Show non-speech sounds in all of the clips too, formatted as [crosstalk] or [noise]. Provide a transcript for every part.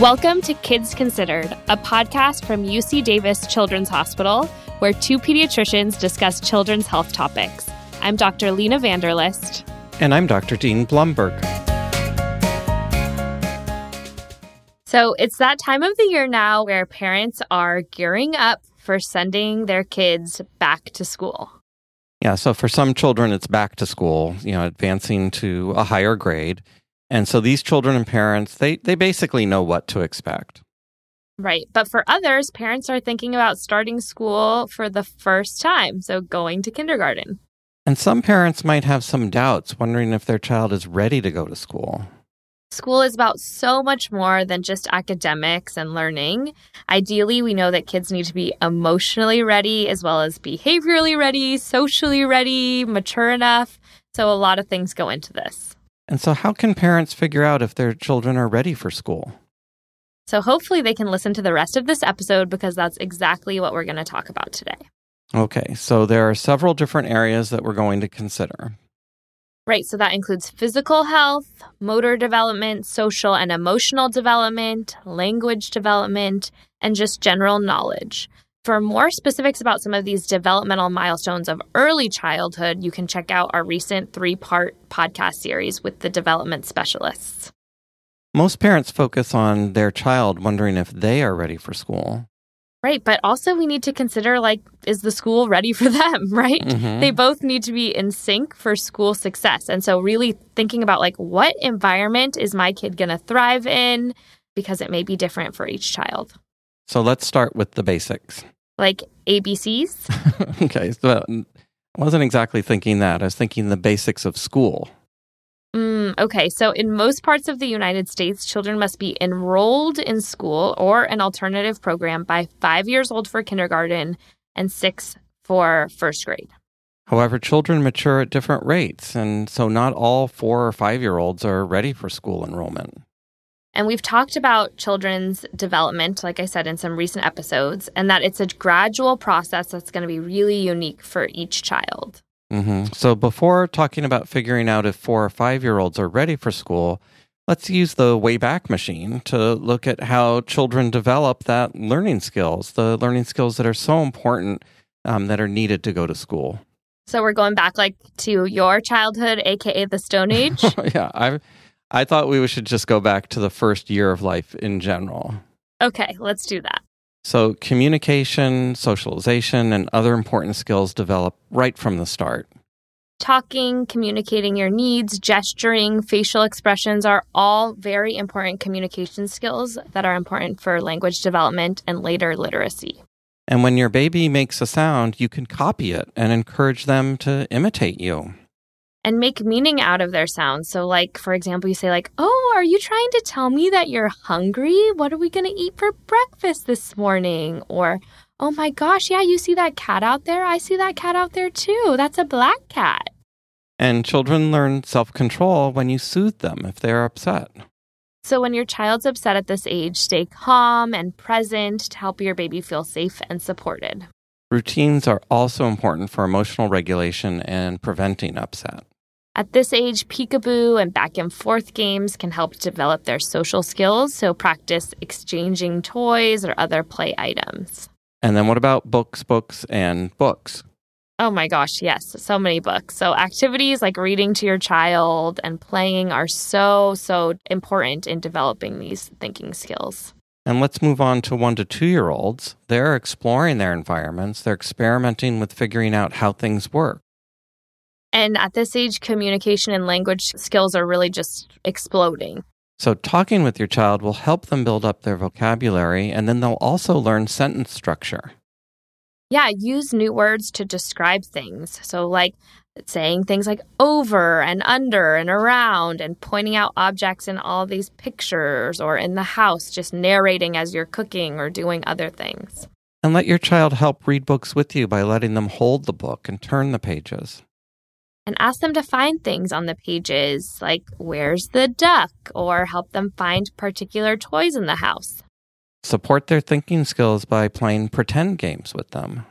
Welcome to Kids Considered, a podcast from UC Davis Children's Hospital, where two pediatricians discuss children's health topics. I'm Dr. Lena van der List. And I'm Dr. Dean Blumberg. So it's that time of the year now where parents are gearing up for sending their kids back to school. Yeah, so for some children, it's back to school, you know, advancing to a higher grade. And so these children and parents, they, they basically know what to expect. Right. But for others, parents are thinking about starting school for the first time, so going to kindergarten. And some parents might have some doubts, wondering if their child is ready to go to school. School is about so much more than just academics and learning. Ideally, we know that kids need to be emotionally ready as well as behaviorally ready, socially ready, mature enough. So, a lot of things go into this. And so, how can parents figure out if their children are ready for school? So, hopefully, they can listen to the rest of this episode because that's exactly what we're going to talk about today. Okay, so there are several different areas that we're going to consider. Right. So that includes physical health, motor development, social and emotional development, language development, and just general knowledge. For more specifics about some of these developmental milestones of early childhood, you can check out our recent three part podcast series with the development specialists. Most parents focus on their child wondering if they are ready for school. Right. But also, we need to consider like, is the school ready for them? [laughs] Right. Mhm. They both need to be in sync for school success. And so, really thinking about like, what environment is my kid going to thrive in? Because it may be different for each child. So let's start with the basics. Like ABCs. [laughs] okay, so I wasn't exactly thinking that. I was thinking the basics of school. Mm, okay. So, in most parts of the United States, children must be enrolled in school or an alternative program by five years old for kindergarten and six for first grade. However, children mature at different rates, and so not all four or five year olds are ready for school enrollment. And we've talked about children's development, like I said, in some recent episodes, and that it's a gradual process that's going to be really unique for each child. hmm So, before talking about figuring out if four or five year olds are ready for school, let's use the Wayback Machine to look at how children develop that learning skills, the learning skills that are so important um, that are needed to go to school. So we're going back like to your childhood, aka the Stone Age. [laughs] yeah, I, I thought we should just go back to the first year of life in general. okay, let's do that. So, communication, socialization, and other important skills develop right from the start. Talking, communicating your needs, gesturing, facial expressions are all very important communication skills that are important for language development and later literacy. And when your baby makes a sound, you can copy it and encourage them to imitate you. And make meaning out of their sounds. So like for example, you say like, "Oh, are you trying to tell me that you're hungry? What are we going to eat for breakfast this morning?" Or, "Oh my gosh, yeah, you see that cat out there? I see that cat out there too. That's a black cat." And children learn self control when you soothe them if they're upset. So when your child's upset at this age, stay calm and present to help your baby feel safe and supported. Routines are also important for emotional regulation and preventing upset. At this age, peekaboo and back and forth games can help develop their social skills, so practice exchanging toys or other play items. And then what about books, books, and books? Oh my gosh, yes, so many books. So, activities like reading to your child and playing are so, so important in developing these thinking skills. And let's move on to one to two year olds. They're exploring their environments, they're experimenting with figuring out how things work. And at this age, communication and language skills are really just exploding. So, talking with your child will help them build up their vocabulary, and then they'll also learn sentence structure. Yeah, use new words to describe things. So, like saying things like over and under and around and pointing out objects in all these pictures or in the house, just narrating as you're cooking or doing other things. And let your child help read books with you by letting them hold the book and turn the pages. And ask them to find things on the pages, like where's the duck, or help them find particular toys in the house. Support their thinking skills by playing pretend games with them.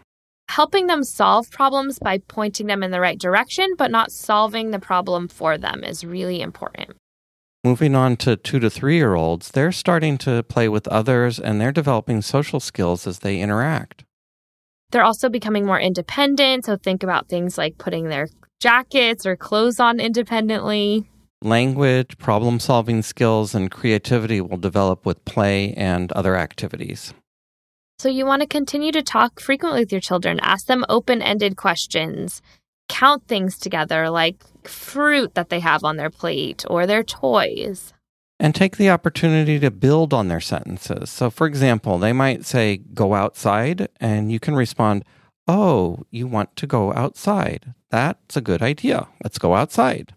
Helping them solve problems by pointing them in the right direction, but not solving the problem for them is really important. Moving on to two to three year olds, they're starting to play with others and they're developing social skills as they interact. They're also becoming more independent. So think about things like putting their jackets or clothes on independently. Language, problem solving skills, and creativity will develop with play and other activities. So you want to continue to talk frequently with your children, ask them open ended questions, count things together like fruit that they have on their plate or their toys. And take the opportunity to build on their sentences. So, for example, they might say, go outside, and you can respond, Oh, you want to go outside. That's a good idea. Let's go outside.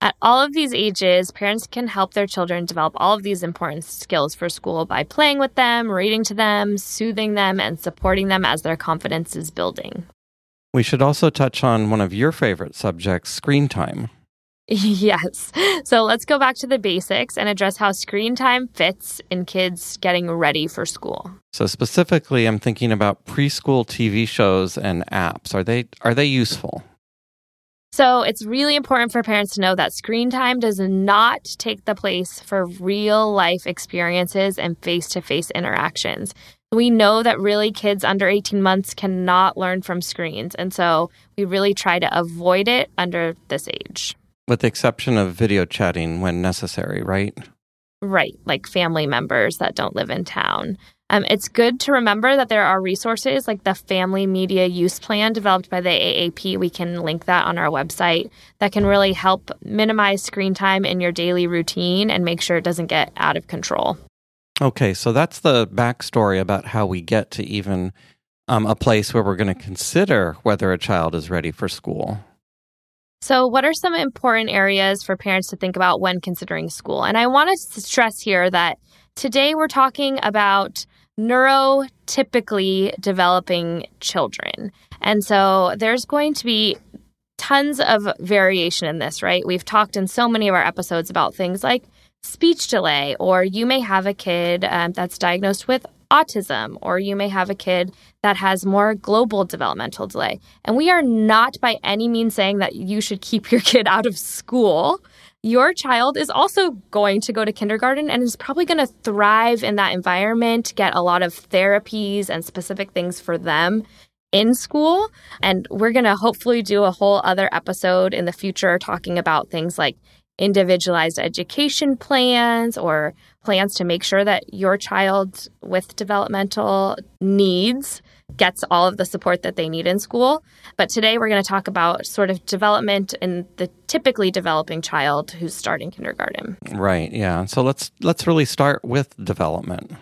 At all of these ages, parents can help their children develop all of these important skills for school by playing with them, reading to them, soothing them, and supporting them as their confidence is building. We should also touch on one of your favorite subjects, screen time. [laughs] Yes. So let's go back to the basics and address how screen time fits in kids getting ready for school. So specifically, I'm thinking about preschool TV shows and apps. Are they are they useful? So it's really important for parents to know that screen time does not take the place for real life experiences and face to face interactions. We know that really kids under 18 months cannot learn from screens. And so we really try to avoid it under this age. With the exception of video chatting when necessary, right? Right, like family members that don't live in town. Um, it's good to remember that there are resources like the Family Media Use Plan developed by the AAP. We can link that on our website that can really help minimize screen time in your daily routine and make sure it doesn't get out of control. Okay, so that's the backstory about how we get to even um, a place where we're going to consider whether a child is ready for school. So, what are some important areas for parents to think about when considering school? And I want to stress here that today we're talking about neurotypically developing children. And so there's going to be tons of variation in this, right? We've talked in so many of our episodes about things like speech delay, or you may have a kid um, that's diagnosed with autism, or you may have a kid that has more global developmental delay. And we are not by any means saying that you should keep your [laughs] kid out of school. Your child is also going to go to kindergarten and is probably going to thrive in that environment, get a lot of therapies and specific things for them in school. And we're going to hopefully do a whole other episode in the future talking about things like individualized education plans or plans to make sure that your child with developmental needs gets all of the support that they need in school. But today we're going to talk about sort of development in the typically developing child who's starting kindergarten. Right, yeah. So let's let's really start with development.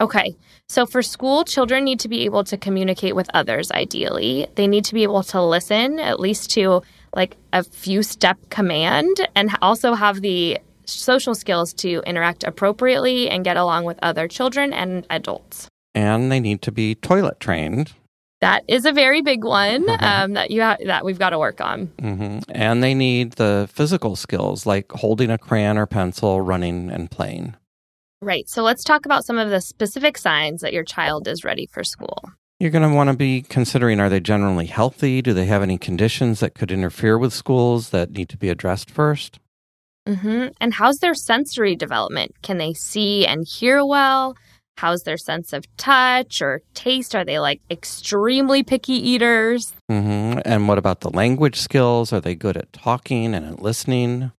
Okay. So for school, children need to be able to communicate with others ideally. They need to be able to listen at least to like a few step command and also have the social skills to interact appropriately and get along with other children and adults. And they need to be toilet trained. That is a very big one mm-hmm. [laughs] um, that you ha- that we've got to work on. Mm-hmm. And they need the physical skills like holding a crayon or pencil, running and playing. Right. So let's talk about some of the specific signs that your child is ready for school. You're going to want to be considering are they generally healthy? Do they have any conditions that could interfere with schools that need to be addressed 1st mm-hmm. And how's their sensory development? Can they see and hear well? How's their sense of touch or taste? Are they like extremely picky eaters? Mm-hmm. And what about the language skills? Are they good at talking and at listening?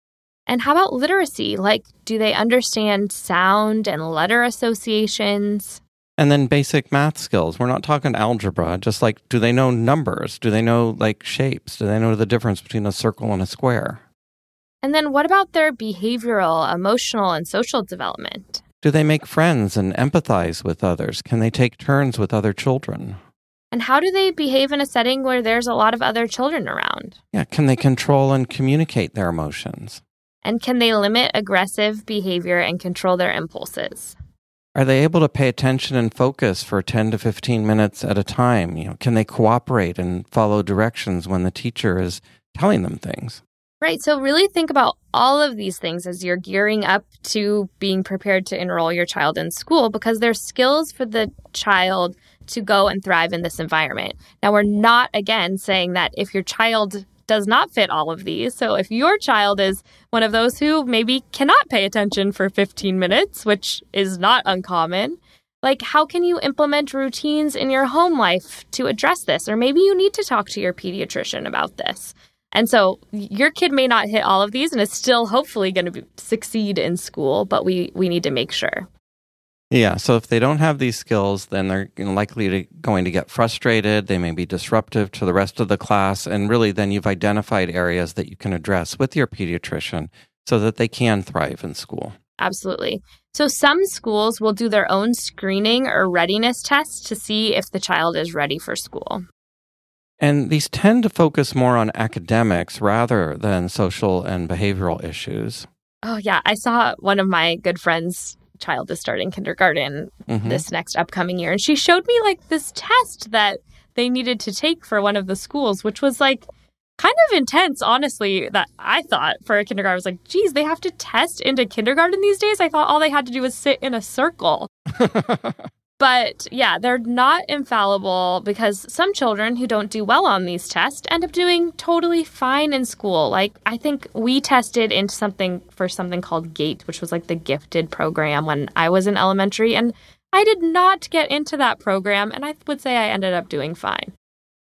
And how about literacy? Like, do they understand sound and letter associations? And then basic math skills. We're not talking algebra, just like do they know numbers? Do they know like shapes? Do they know the difference between a circle and a square? And then what about their behavioral, emotional, and social development? Do they make friends and empathize with others? Can they take turns with other children? And how do they behave in a setting where there's a lot of other children around? Yeah, can they control and communicate their emotions? And can they limit aggressive behavior and control their impulses? Are they able to pay attention and focus for 10 to 15 minutes at a time? You know, can they cooperate and follow directions when the teacher is telling them things? Right. So, really think about all of these things as you're gearing up to being prepared to enroll your child in school because they're skills for the child to go and thrive in this environment. Now, we're not, again, saying that if your child does not fit all of these. So if your child is one of those who maybe cannot pay attention for 15 minutes, which is not uncommon, like how can you implement routines in your home life to address this? Or maybe you need to talk to your pediatrician about this. And so your kid may not hit all of these and is still hopefully going to succeed in school, but we we need to make sure. Yeah, so if they don't have these skills, then they're likely to, going to get frustrated. They may be disruptive to the rest of the class. And really, then you've identified areas that you can address with your pediatrician so that they can thrive in school. Absolutely. So, some schools will do their own screening or readiness tests to see if the child is ready for school. And these tend to focus more on academics rather than social and behavioral issues. Oh, yeah. I saw one of my good friends child is starting kindergarten mm-hmm. this next upcoming year. And she showed me like this test that they needed to take for one of the schools, which was like kind of intense, honestly, that I thought for a kindergarten. I was like, geez, they have to test into kindergarten these days. I thought all they had to do was sit in a circle. [laughs] But yeah, they're not infallible because some children who don't do well on these tests end up doing totally fine in school. Like, I think we tested into something for something called GATE, which was like the gifted program when I was in elementary. And I did not get into that program. And I would say I ended up doing fine.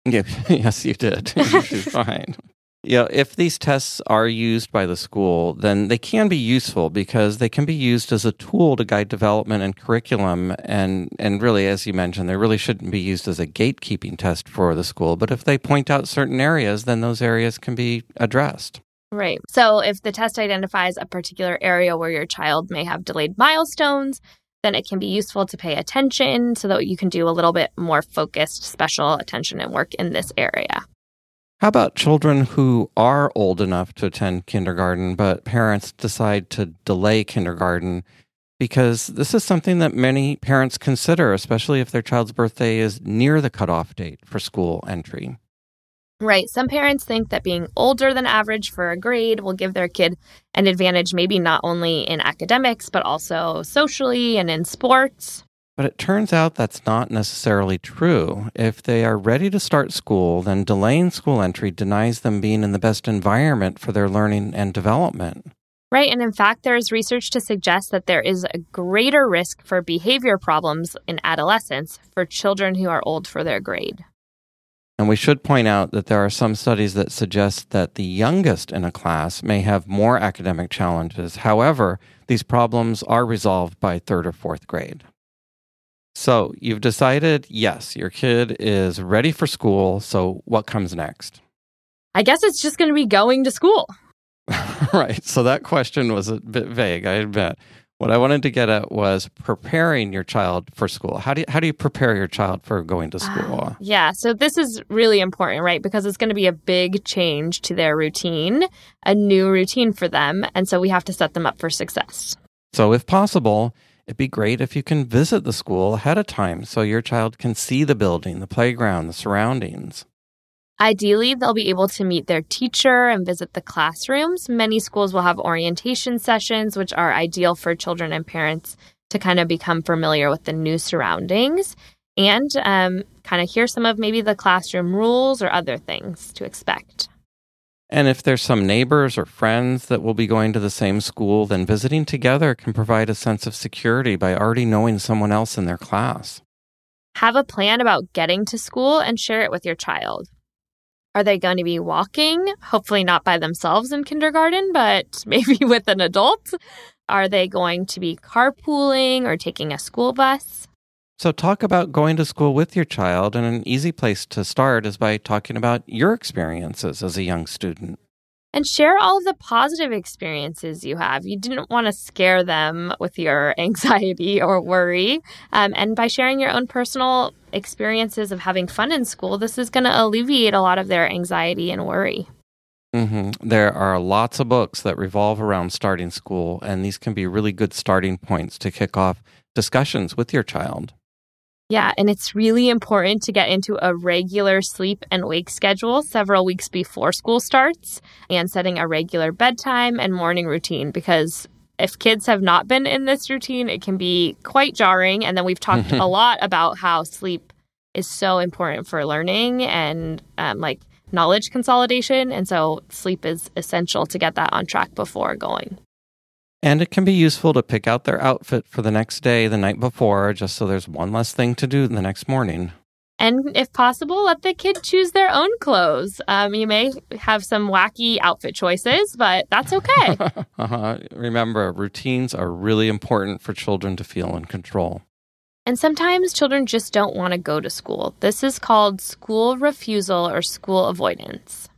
Yeah, [laughs] yes, you did. [laughs] you did fine. Yeah, if these tests are used by the school, then they can be useful because they can be used as a tool to guide development and curriculum. And, and really, as you mentioned, they really shouldn't be used as a gatekeeping test for the school. But if they point out certain areas, then those areas can be addressed. Right. So if the test identifies a particular area where your child may have delayed milestones, then it can be useful to pay attention so that you can do a little bit more focused special attention and work in this area. How about children who are old enough to attend kindergarten, but parents decide to delay kindergarten? Because this is something that many parents consider, especially if their child's birthday is near the cutoff date for school entry. Right. Some parents think that being older than average for a grade will give their kid an advantage, maybe not only in academics, but also socially and in sports. But it turns out that's not necessarily true. If they are ready to start school, then delaying school entry denies them being in the best environment for their learning and development. Right. And in fact, there is research to suggest that there is a greater risk for behavior problems in adolescence for children who are old for their grade. And we should point out that there are some studies that suggest that the youngest in a class may have more academic challenges. However, these problems are resolved by third or fourth grade. So you've decided, yes, your kid is ready for school. So what comes next? I guess it's just going to be going to school. [laughs] [laughs] right. So that question was a bit vague, I admit. What I wanted to get at was preparing your child for school. How do you, how do you prepare your child for going to ah, school? Uh, yeah, so this is really important, right? Because it's going to be a big change to their routine, a new routine for them, and so we have to set them up for success. So if possible, It'd be great if you can visit the school ahead of time so your child can see the building, the playground, the surroundings. Ideally, they'll be able to meet their teacher and visit the classrooms. Many schools will have orientation sessions, which are ideal for children and parents to kind of become familiar with the new surroundings and um, kind of hear some of maybe the classroom rules or other things to expect. And if there's some neighbors or friends that will be going to the same school, then visiting together can provide a sense of security by already knowing someone else in their class. Have a plan about getting to school and share it with your child. Are they going to be walking? Hopefully, not by themselves in kindergarten, but [laughs] maybe with an adult. Are they going to be carpooling or taking a school bus? So, talk about going to school with your child, and an easy place to start is by talking about your experiences as a young student. And share all of the positive experiences you have. You didn't want to scare them with your [laughs] anxiety or worry. Um, and by sharing your own personal experiences of having fun in school, this is going to alleviate a lot of their anxiety and worry. Mm-hmm. There are lots of books that revolve around starting school, and these can be really good starting points to kick off discussions with your child. Yeah, and it's really important to get into a regular sleep and wake schedule several weeks before school starts and setting a regular bedtime and morning routine because if kids have not been in this routine, it can be quite jarring. And then we've talked [laughs] a lot about how sleep is so important for learning and um, like knowledge consolidation. And so sleep is essential to get that on track before going. And it can be useful to pick out their outfit for the next day the night before, just so there's one less thing to do the next morning. And if possible, let the kid choose their own clothes. Um, you may have some wacky outfit choices, but that's okay. [laughs] uh-huh. Remember, routines are really important for children to feel in control. And sometimes children just don't want to go to school. This is called school refusal or school avoidance.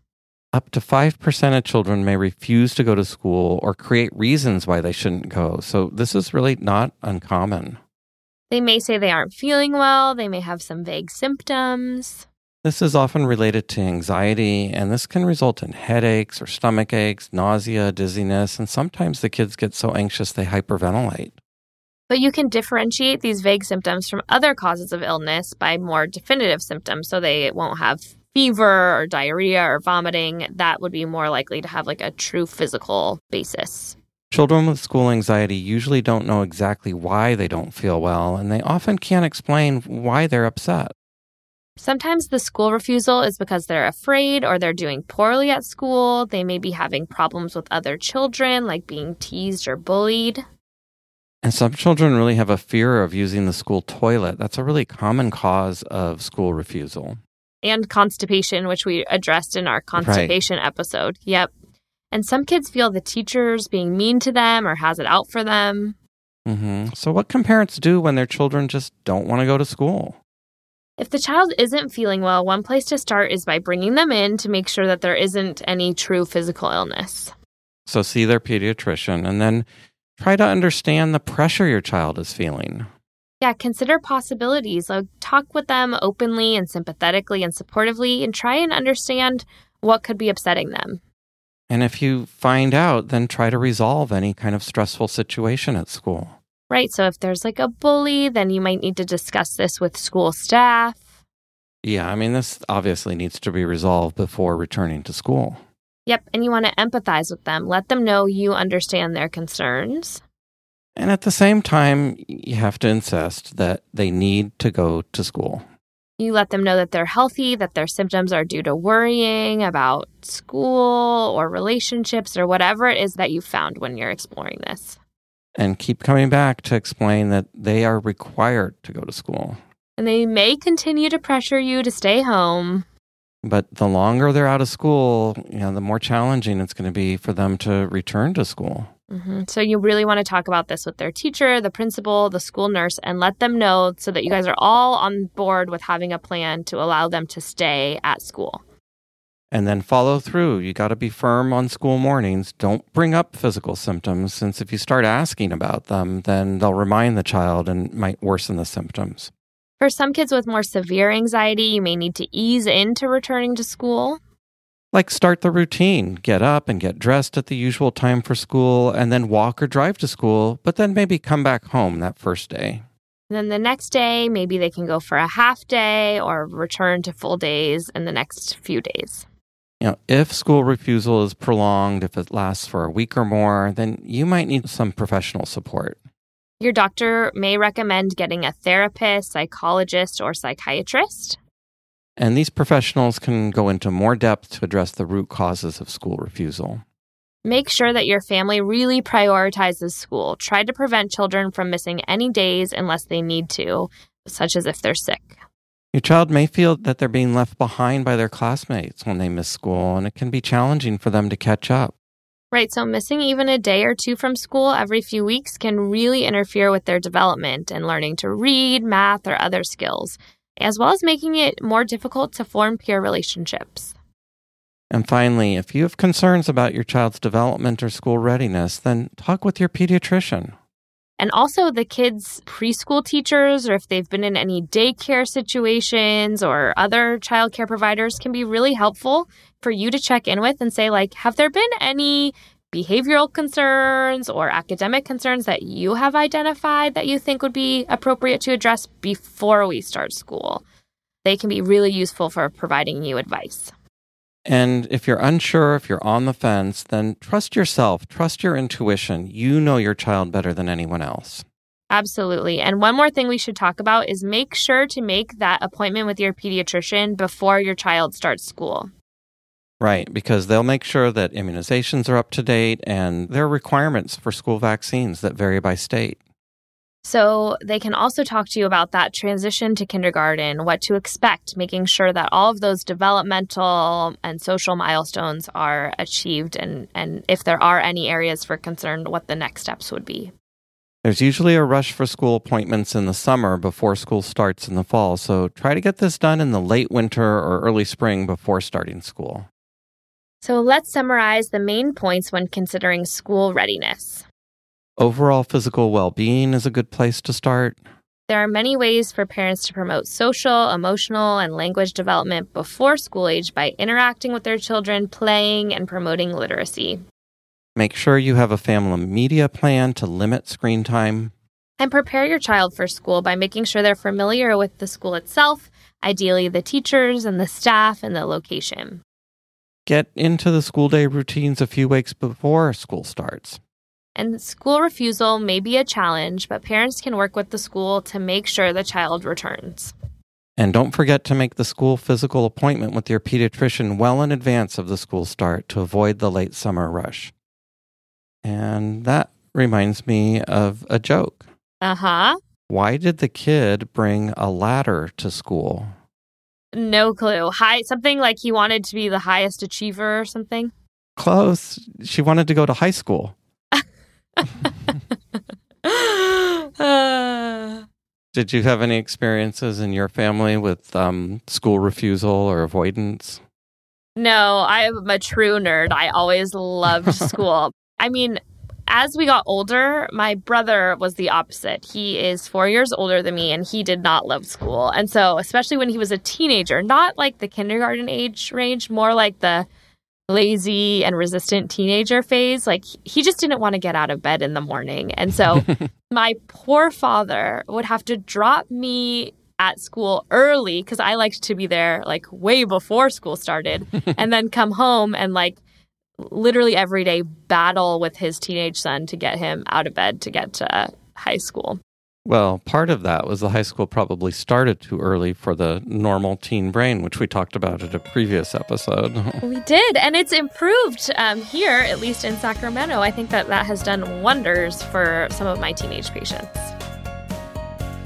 Up to 5% of children may refuse to go to school or create reasons why they shouldn't go. So, this is really not uncommon. They may say they aren't feeling well, they may have some vague symptoms. This is often related to anxiety, and this can result in headaches or stomach aches, nausea, dizziness, and sometimes the kids get so anxious they hyperventilate. But you can differentiate these vague symptoms from other causes of illness by more definitive symptoms so they won't have fever or diarrhea or vomiting. That would be more likely to have like a true physical basis. Children with school anxiety usually don't know exactly why they don't feel well, and they often can't explain why they're upset. Sometimes the school refusal is because they're afraid or they're doing poorly at school. They may be having problems with other children, like being teased or bullied. And some children really have a fear of using the school toilet. That's a really common cause of school refusal. And constipation, which we addressed in our constipation right. episode. Yep. And some kids feel the teacher's being mean to them or has it out for them. Mm-hmm. So, what can parents do when their children just don't want to go to school? If the child isn't feeling well, one place to start is by bringing them in to make sure that there isn't any true physical illness. So, see their pediatrician and then try to understand the pressure your child is feeling. Yeah, consider possibilities. Like, talk with them openly and sympathetically and supportively and try and understand what could be upsetting them. And if you find out, then try to resolve any kind of stressful situation at school. Right. So if there's like a bully, then you might need to discuss this with school staff. Yeah. I mean, this obviously needs to be resolved before returning to school. Yep. And you want to empathize with them, let them know you understand their concerns. And at the same time, you have to insist that they need to go to school. You let them know that they're healthy, that their symptoms are due to worrying about school or relationships or whatever it is that you found when you're exploring this. And keep coming back to explain that they are required to go to school. And they may continue to pressure you to stay home. But the longer they're out of school, you know, the more challenging it's going to be for them to return to school. Mm-hmm. So you really want to talk about this with their teacher, the principal, the school nurse, and let them know so that you guys are all on board with having a plan to allow them to stay at school. And then follow through. You got to be firm on school mornings. Don't bring up physical symptoms, since if you start asking about them, then they'll remind the child and might worsen the symptoms. For some kids with more severe anxiety, you may need to ease into returning to school. Like start the routine, get up and get dressed at the usual time for school, and then walk or drive to school, but then maybe come back home that first day. And then the next day, maybe they can go for a half day or return to full days in the next few days. You know, if school refusal is prolonged, if it lasts for a week or more, then you might need some professional support. Your doctor may recommend getting a therapist, psychologist, or psychiatrist. And these professionals can go into more depth to address the root causes of school refusal. Make sure that your family really prioritizes school. Try to prevent children from missing any days unless they need to, such as if they're sick. Your child may feel that they're being left behind by their classmates when they miss school, and it can be challenging for them to catch up. Right, so missing even a day or two from school every few weeks can really interfere with their development and learning to read, math, or other skills as well as making it more difficult to form peer relationships. And finally, if you have concerns about your child's development or school readiness, then talk with your pediatrician. And also, the kids' preschool teachers, or if they've been in any daycare situations or other childcare providers, can be really helpful for you to check in with and say, like, have there been any behavioral concerns or academic concerns that you have identified that you think would be appropriate to address before we start school. They can be really useful for providing you advice. And if you're unsure, if you're on the fence, then trust yourself, trust your intuition. You know your child better than anyone else. Absolutely. And one more thing we should talk about is make sure to make that appointment with your pediatrician before your child starts school. Right, because they'll make sure that immunizations are up to date and there are requirements for school vaccines that vary by state. So they can also talk to you about that transition to kindergarten, what to expect, making sure that all of those developmental and social milestones are achieved, and, and if there are any areas for concern, what the next steps would be. There's usually a rush for school appointments in the summer before school starts in the fall, so try to get this done in the late winter or early spring before starting school. So let's summarize the main points when considering school readiness. Overall physical well being is a good place to start. There are many ways for parents to promote social, emotional, and language development before school age by interacting with their children, playing, and promoting literacy. Make sure you have a family media plan to limit screen time. And prepare your child for school by making sure they're familiar with the school itself, ideally the teachers and the staff and the location. Get into the school day routines a few weeks before school starts. And school refusal may be a challenge, but parents can work with the school to make sure the child returns. And don't forget to make the school physical appointment with your pediatrician well in advance of the school start to avoid the late summer rush. And that reminds me of a joke. Uh huh. Why did the kid bring a ladder to school? No clue. High something like he wanted to be the highest achiever or something. Close. She wanted to go to high school. [laughs] Did you have any experiences in your family with um, school refusal or avoidance? No, I'm a true nerd. I always loved [laughs] school. I mean, as we got older, my brother was the opposite. He is four years older than me and he did not love school. And so, especially when he was a teenager, not like the kindergarten age range, more like the lazy and resistant teenager phase, like he just didn't want to get out of bed in the morning. And so [laughs] my poor father would have to drop me at school early because I liked to be there like way before school started [laughs] and then come home and like literally every day battle with his teenage son to get him out of bed to get to high school. Well, part of that was the high school probably started too early for the normal teen brain, which we talked about at a previous episode. [laughs] we did, and it's improved um, here, at least in Sacramento. I think that that has done wonders for some of my teenage patients.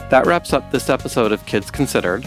That wraps up this episode of Kids Considered.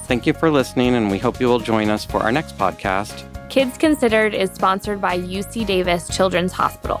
Thank you for listening, and we hope you will join us for our next podcast. Kids Considered is sponsored by UC Davis Children's Hospital.